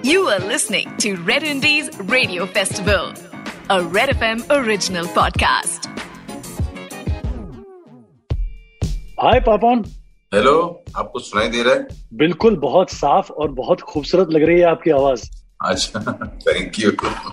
You are listening to Red Indies Radio Festival, a Red FM original podcast. हाय पापन hello आपको सुनाई दे रहा है बिल्कुल बहुत साफ और बहुत खूबसूरत लग रही है आपकी आवाज अच्छा थैंक यू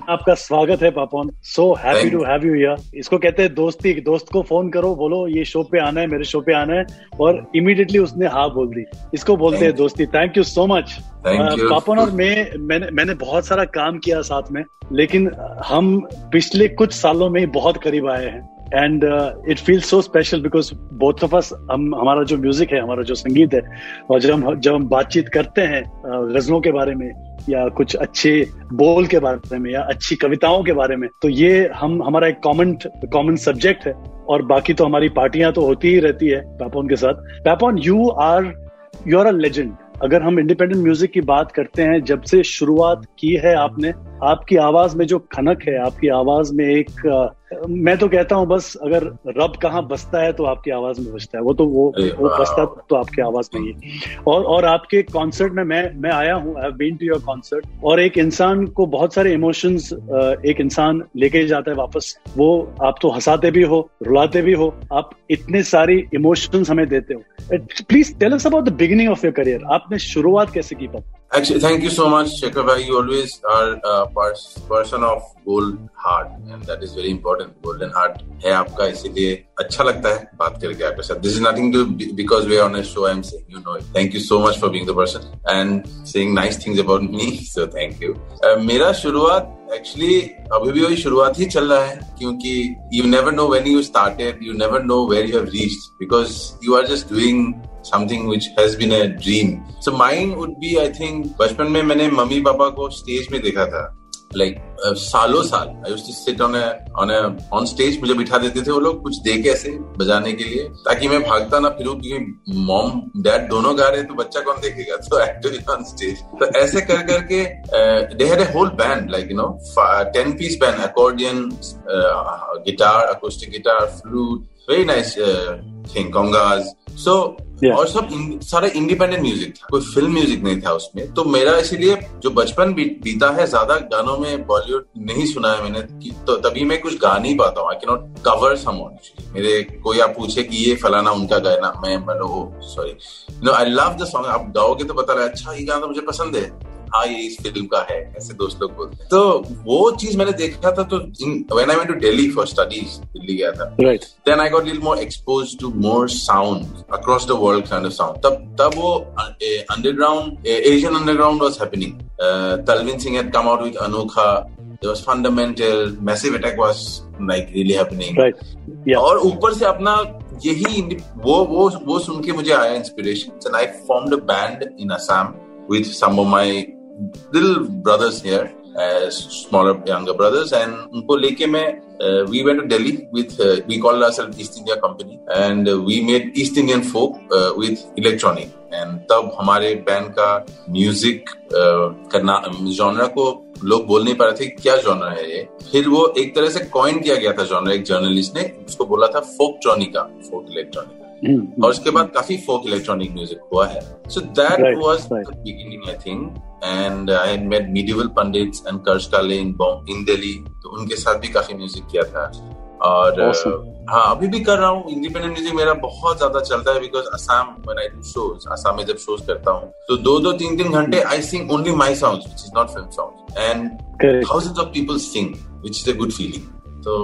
आपका स्वागत है Papon so happy to have you here इसको कहते हैं दोस्ती। दोस्त को फ़ोन करो बोलो ये शो पे आना है मेरे शो पे आना है और इमीडिएटली उसने हाँ बोल दी। इसको बोलते हैं दोस्ती। Thank you so much. Papon और मैं मैंने मैंने बहुत सारा काम किया साथ में लेकिन हम पिछले कुछ सालों में ही बहुत करीब आए हैं। And it feel so special because both of us हम, हमारा जो म्यूज़िक है, हमारा जो संगीत है, और जब हम जब हम बातचीत करते हैं गजलों के बारे में, या कुछ अच्छे बोल के बारे में, या अच्छी कविताओं के बारे में तो ये हम, हमारा एक कॉमन कॉमन सब्जेक्ट है, और बाकी तो हमारी पार्टियाँ तो होती ही रहती है पैपॉन के साथ। Papon you are you are a legend अगर हम इंडिपेंडेंट म्यूज़िक की बात करते हैं, जब से शुरुआत की है आपने आपकी आवाज़ में जो खनक है आपकी आवाज़ में एक अ, मैं तो कहता हूँ बस अगर रब कहाँ बसता है तो आपकी आवाज़ में बसता है। वो तो वो वो बसता तो आपकी आवाज़ में ही है। और और आपके कॉन्सर्ट में मैं मैं आया हूँ I been to your concert और एक इंसान को बहुत सारे इमोशंस एक इंसान लेके जाता है वापस। वो आप तो हंसाते भी हो रुलाते भी हो आप इतने सारी इमोशंस हमें देते हो। Please tell us about the beginning of your career आपने शुरुआत कैसे की पापा Actually, thank you so much, Shekhar. You always are a pers- person of gold heart, and that is very important. Golden heart है आपका इसीलिए अच्छा लगता है बात करके आपके साथ. This is nothing to be, because we are on a show. I'm saying you know it. Thank you so much for being the person and saying nice things about me. So thank you. Uh, मेरा शुरुआत actually अभी भी वही शुरुआत ही चल रहा है क्योंकि you never know when you started you never know where you have reached because you are just doing something which has been a dream. So mine would be, I think, बचपन में मैंने मम्मी पापा को stage में देखा था। Like सालों साल I used to sit on on on stage मुझे बिठा देते थे वो लोग कुछ दे के ऐसे बजाने के लिए ताकि मैं भागता ना फिरूं क्योंकि मॉम डैड दोनों गा रहे तो बच्चा कौन देखेगा? तो एक्चुअली ऑन स्टेज तो ऐसे कर करके they had a whole band like you know ten piece band accordion guitar acoustic guitar flute very nice thing congas so Yeah. और सब सारा इंडिपेंडेंट म्यूज़िक था। कोई फ़िल्म म्यूज़िक नहीं था उसमें। तो मेरा इसीलिए जो बचपन बीता है, ज़्यादा गानों में बॉलीवुड नहीं सुना है मैंने तो तभी मैं कुछ गा नहीं पाता हूँ। आई के नॉट कवर मेरे कोई आप पूछे कि ये फलाना उनका गाना, मैं मतलब sorry no I love the song आप गाओगे तो बता रहे अच्छा ये गाना तो मुझे पसंद है। हाँ ये इस फ़िल्म का है ऐसे दोस्तों को तो वो चीज़ मैंने देखा था तो when I to Delhi for studies Delhi गया था। Then I got more exposed to more sound across the world of sound तब तब वो underground Asian underground was happening Talvin Singh had come out with Anokha There was fundamental massive attack was like really happening. और ऊपर से अपना यही वो वो वो सुन के मुझे आया inspiration I form a band in Assam with some little brothers here as smaller younger brothers and उनको लेके मैं uh, we went to Delhi with uh, we called ourselves East India Company and uh, we made East Indian folk uh, with electronic and तब हमारे band का music करना genre को लोग बोल नहीं पा रहे थे क्या जॉनर है ये फिर वो एक तरह से कॉइन किया गया था जॉनर एक जर्नलिस्ट ने उसको बोला था फोक ट्रॉनिका फोक इलेक्ट्रॉनिका हम्म, और उसके बाद काफ़ी फोक इलेक्ट्रॉनिक म्यूज़िक हुआ है। So that was the beginning I think and I had met Midival Punditz and Karsh Kale in in Delhi तो उनके साथ भी काफ़ी म्यूज़िक किया था। और Awesome. uh, हाँ अभी भी कर रहा हूँ। इंडिपेंडेंट म्यूज़िक मेरा बहुत ज़्यादा चलता है because Assam when I do shows Assam में जब शोज़ करता हूँ तो दो दो तीन तीन घंटे I sing only my songs which is not film songs and thousands of people sing which is a good feeling तो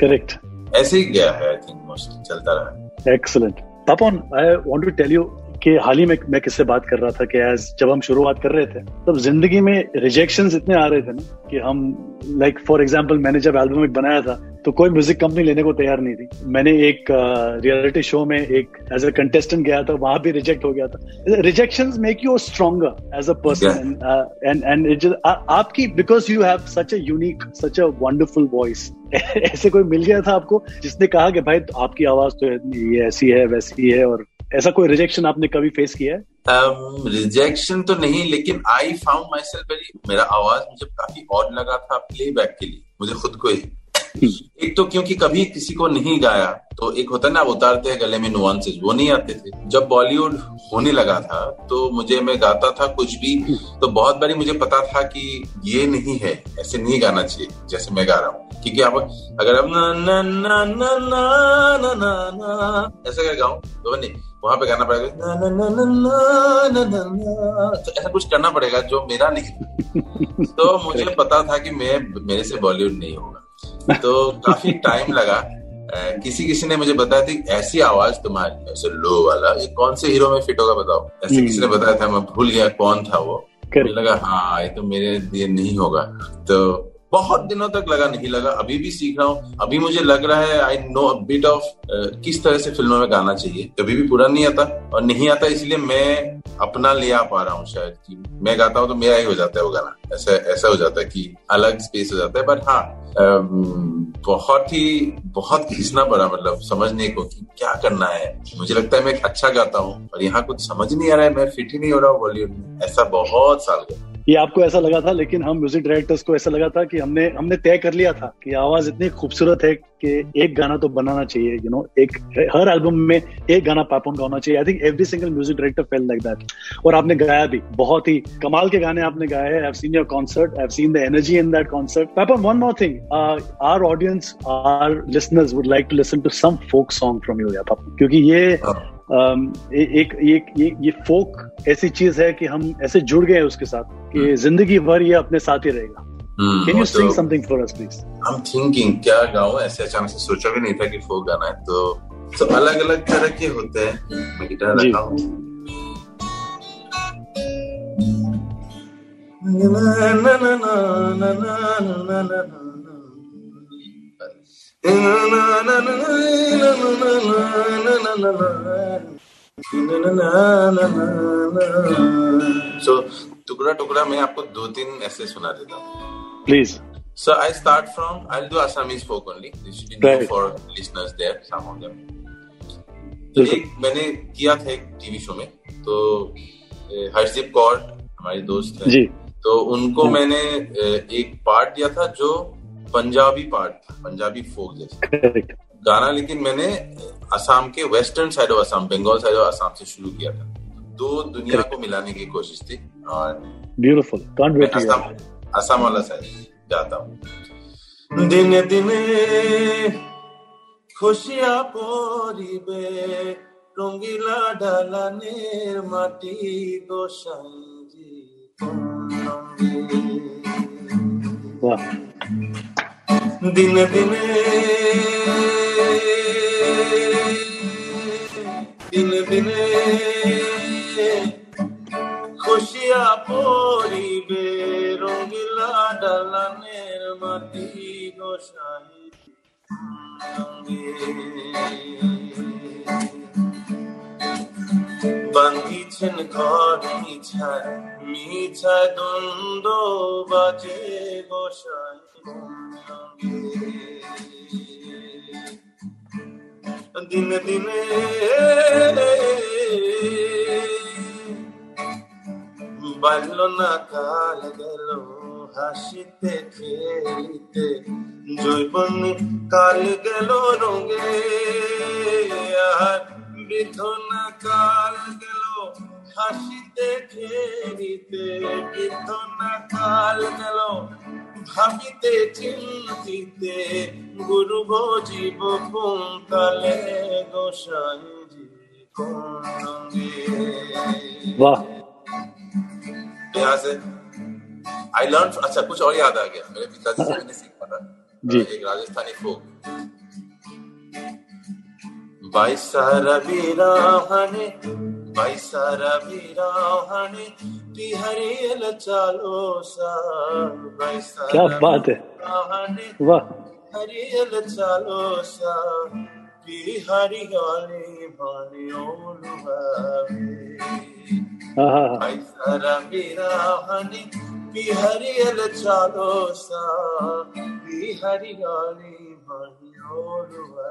करेक्ट ऐसे ही गया है आई थिंक मोस्ट चलता रहा excellent Papon I want to tell you कि हाल ही में मैं किससे बात कर रहा था कि एज जब हम शुरुआत कर रहे थे, तब ज़िंदगी में रिजेक्शन इतने आ रहे थे ना कि हम लाइक फॉर एग्ज़ाम्पल मैंने जब एल्बम एक बनाया था तो कोई म्यूज़िक कंपनी लेने को तैयार नहीं थी। मैंने एक रियलिटी शो में एक एज अ कंटेस्टेंट गया था वहाँ भी रिजेक्ट हो गया था। Rejection make you stronger as a person and and आपकी because you have such a unique such a wonderful voice ऐसे कोई मिल गया था आपको जिसने कहा कि भाई तो आपकी आवाज़ तो ये ऐसी है वैसी है और ऐसा कोई रिजेक्शन आपने कभी फेस किया है? रिजेक्शन um, तो नहीं लेकिन आई फाउंड माई सेल्फ मेरा आवाज़ मुझे काफ़ी ऑड लगा था प्लेबैक के लिए मुझे खुद को ही। एक तो क्योंकि कभी किसी को नहीं गाया तो एक होता है ना उतारते हैं गले में नुआंसेस वो नहीं आते थे जब बॉलीवुड होने लगा था तो मुझे मैं गाता था कुछ भी तो बहुत बारी मुझे पता था कि ये नहीं है ऐसे नहीं गाना चाहिए जैसे मैं गा रहा हूँ क्योंकि आप अगर आप ना ना ना ना ना ना ना ना ऐसा कर गाऊं तो नहीं वहाँ पे गाना पड़ेगा ना ना ना ना ना ना ना ना तो ऐसा कुछ करना पड़ेगा जो मेरा नहीं तो मुझे पता था कि मैं मेरे से बॉलीवुड नहीं होगा तो काफ़ी टाइम लगा। किसी किसी ने मुझे बताया थी ऐसी आवाज़ तुम्हारी ऐसे लो वाला ये कौन से हीरो में फिट होगा बताओ। ऐसे किसी ने बताया था मैं भूल गया कौन था वो। लगा हाँ ये तो मेरे लिए नहीं होगा। तो बहुत दिनों तक लगा, नहीं लगा। अभी भी सीख रहा हूँ। अभी मुझे लग रहा है आई नो बिट ऑफ़ किस तरह से फ़िल्मों में गाना चाहिए। कभी भी पूरा नहीं आता और नहीं आता इसलिए मैं अपना ले आ पा रहा हूँ शायद कि मैं गाता हूँ तो मेरा ही हो जाता है वो गाना। ऐसा ऐसा हो जाता है कि अलग स्पेस हो जाता है। बट हाँ बहुत ही, बहुत खींचना पड़ा मतलब समझने को कि क्या करना है। मुझे लगता है मैं अच्छा गाता हूँ और यहाँ कुछ समझ नहीं आ रहा है। मैं फिट ही नहीं हो रहा हूँ बॉलीवुड में। ऐसा बहुत साल गया। ये आपको ऐसा लगा था, लेकिन हम म्यूज़िक डायरेक्टर्स को ऐसा लगा था कि हमने हमने तय कर लिया था कि आवाज़ इतनी खूबसूरत है कि एक गाना तो बनाना चाहिए यू नो एक, हर एल्बम में एक गाना पापोन होना चाहिए। I think every single music director fail like that और आपने गाया भी, बहुत ही कमाल के गाने आपने गाए हैं। Seen your concert I seen the energy in that concert Papon one more thing our audience our listeners would like to listen to some folk song from you या पापोन क्योंकि ये हाँ। एक ये ये ये फोक ऐसी चीज़ है कि हम ऐसे जुड़ गए उसके साथ कि हम्म। ज़िंदगी भर ये अपने साथ ही रहेगा can you sing something for us please I am thinking क्या गाऊं ऐसे अचानक से सोचा भी नहीं था कि फोक गाना है तो सब अलग अलग तरह के होते हैं मैं गिटार रखा हूँ ना ना ना ना ना ना ना ना सो टुकड़ा टुकड़ा मैं आपको दो तीन ऐसे सुना देता हूँ। Please so I start from I do Assamese spoke only for listeners there एक मैंने किया था एक टीवी शो में तो हर्षदीप कौर हमारे दोस्त हैं। जी। तो उनको मैंने एक पार्ट दिया था जो पंजाबी पार्ट था पंजाबी फोक जैसे गाना लेकिन मैंने असम के western side of Assam Bengal side of Assam से शुरू किया था दो दुनिया को मिलाने की कोशिश थी और ब्यूटीफुल असम वाला साइड जाता हूँ दिन दिन খুশিয়া পরিবে রঙ্গিলা ডালানের মাটি গোসাইজি বাহ দিনে দিনে। দিনে দিনে। খুশিয়া পরিবে রঙিলা ডালানের মাটি গোসাই। বান্ধিছেন ঘর মিছায় মিছায় দ্বন্দ্ব বাজে গোসাই। দিনে দিনে বাড়ল না কাল গেল হাসিতে খেলিতে জৈবন কাল গেল রঙে আর বিধনা কাল গেল হাসিতে খেলিতে বিধনা কাল গেল ভাবিতে চিন্তিতে গুরু ভোজিব কুন্তলে গোসাইজি यहाँ से आई लर्न अच्छा कुछ और याद आ गया मेरे पिताजी से मैंने सीखा था जी एक राजस्थानी फोक बाईस रवि रावण बाईस रवि रावण क्या बात है वाह ಬಿಹರಿಯಲ ಚಾಲೋ ಸಾ ಬಿಹರಿಯಾಲಿ ಮಣಿಯೋಲುವೇ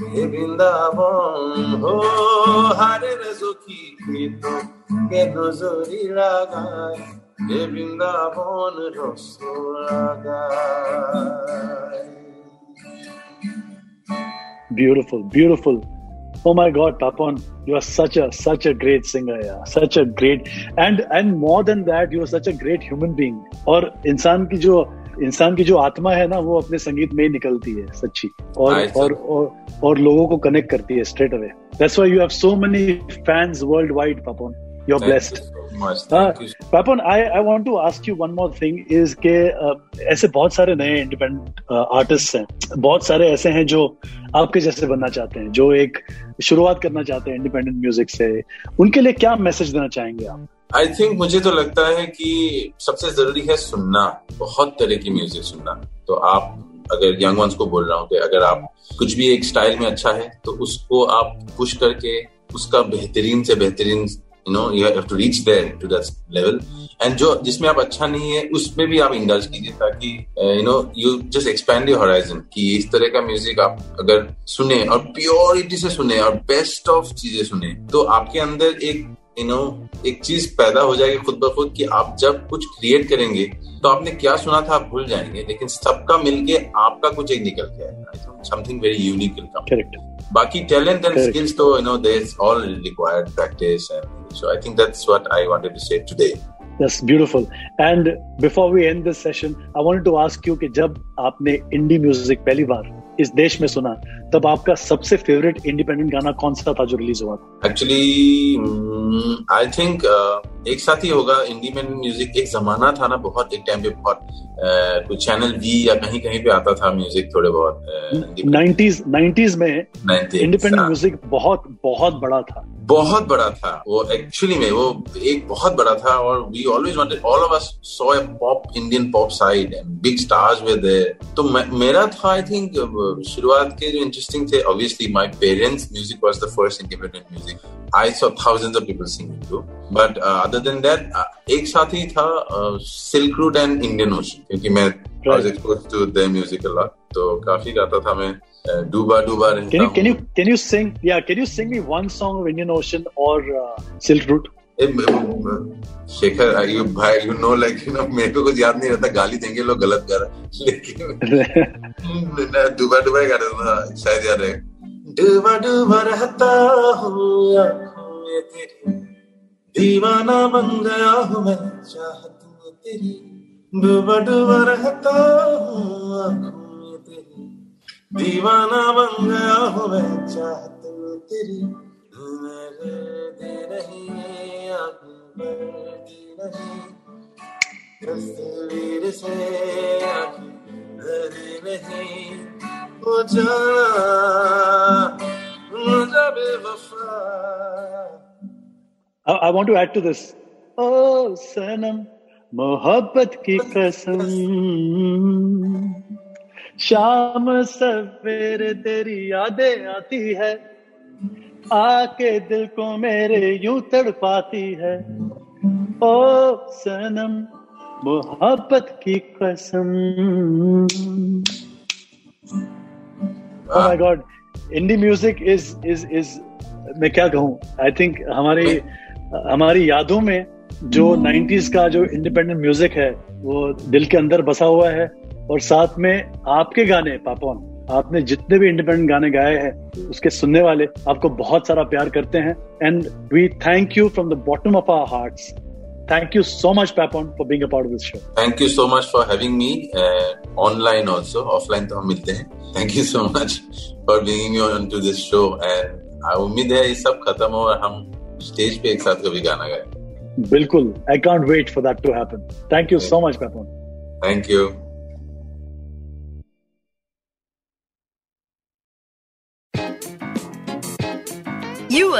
हिलोगी बिलोगी खुबाहरे Oke toke nozori lagai Eki toke nozori lagai হে বৃন্দাবন হো হারে সখী তো কে নজরি লাগায় হে বৃন্দাবন রস লাগায় Beautiful, beautiful. Oh my God, Papan, you are such a such a great singer, yeah. Such a great and and more than that, you are such a great human being. और इंसान की जो इंसान की जो आत्मा है ना वो अपने संगीत में ही निकलती है सच्ची। और और, और और लोगों को कनेक्ट करती है straight away that's why you have so many fans world wide Papon you are blessed Papon I I want to ask you one more thing is के ऐसे बहुत सारे नए इंडिपेंडेंट आर्टिस्ट हैं। बहुत सारे ऐसे हैं जो आपके जैसे बनना चाहते हैं जो एक शुरुआत करना चाहते हैं इंडिपेंडेंट म्यूज़िक से। उनके लिए क्या मैसेज देना चाहेंगे आप? आई थिंक मुझे तो लगता है कि सबसे ज़रूरी है सुनना, बहुत तरह की म्यूज़िक सुनना। तो आप अगर यंग वंस को बोल रहा हूँ कि अगर आप कुछ भी एक स्टाइल में अच्छा है तो उसको आप पुश करके उसका बेहतरीन से बेहतरीन you know you have to reach there to that level and जो, जिसमें आप अच्छा नहीं है उसमें भी आप इंडल्ज कीजिए ताकि you know you just expand your horizon कि इस तरह का म्यूज़िक आप अगर सुने और प्योरिटी से सुने और बेस्ट ऑफ़ चीज़ें सुने तो आपके अंदर एक यू नो एक चीज़ पैदा हो जाएगी खुद ब खुद कि आप जब कुछ क्रिएट करेंगे तो आपने क्या सुना था आप भूल जाएँगे लेकिन सबका मिलके आपका कुछ एक निकल के आएगा। समथिंग वेरी यूनिक विल बाकी टैलेंट एंड स्किल्स तो you know there is all required practice and so I think that's what I wanted to say today That's beautiful. And before we end this session, I wanted to ask you कि जब आपने indie music पहली बार इस देश में सुना तब आपका सबसे फेवरेट इंडिपेंडेंट गाना कौन सा था जो रिलीज़ हुआ था? एक्चुअली आई थिंक एक साथ ही होगा। इंडिपेंडेंट म्यूज़िक एक जमाना था ना बहुत एक टाइम पे बहुत uh, कुछ चैनल वी या कहीं कहीं पे आता था म्यूज़िक थोड़े बहुत नाइन्टीज नाइन्टीज में इंडिपेंडेंट म्यूज़िक बहुत बहुत बड़ा था। बहुत बड़ा था। वो एक्चुअली में वो एक बहुत बड़ा था और we always wanted all of us saw a pop Indian pop side and big stars were there तो मेरा था आई थिंक शुरुआत के जो इंटरेस्टिंग थे obviously my parents music was the first independent music I saw thousands of people singing to but other than that एक साथ ही था Silk Route and Indian Ocean क्योंकि मैं was exposed to their music a lot तो काफ़ी गाता था मैं Duba Duba. Can you can you can you sing? Yeah, can you sing me one song of Indian Ocean or uh, Silk Route? Shekhar you भाई you know like you know मेरे को कुछ याद नहीं रहता, गाली देंगे, लोग गलत कर लेकिन डूबा डूबा गा रहा था, शायद याद है डूबा डूबा रहता हूँ, आँखों में तेरी। दीवाना बन गया हूँ मैं, चाहत में तेरी। डूबा डूबा रहता हूँ, आँखों में तेरी। दीवाना बन गया हूँ मैं, चाहत तेरी। दे नहीं नहीं। तस्वीर से नहीं। हो मुझे बेवफा। I want to add to this. Oh, सनम मोहब्बत की कसम। शाम सवेरे तेरी यादें आती है। आके दिल को मेरे यूँ तड़पाती है। ओ सनम, मोहब्बत की कसम। Oh my god indie music is is is, मैं क्या कहूँ? आई थिंक हमारी हमारी यादों में जो 90s का जो इंडिपेंडेंट म्यूज़िक है, वो दिल के अंदर बसा हुआ है और साथ में आपके गाने पापोन आपने जितने भी इंडिपेंडेंट गाने गाए हैं उसके सुनने वाले आपको बहुत सारा प्यार करते हैं। And we thank you from the bottom of our hearts thank you so much Papon for being part of this show thank you so much for having me online also offline तो हम मिलते हैं। Thank you so much for being to this show and I उम्मीद है ये सब खत्म हो और हम स्टेज पे एक साथ कभी गाना गाएँ बिल्कुल। I can't wait for that to happen thank you so much Papon thank you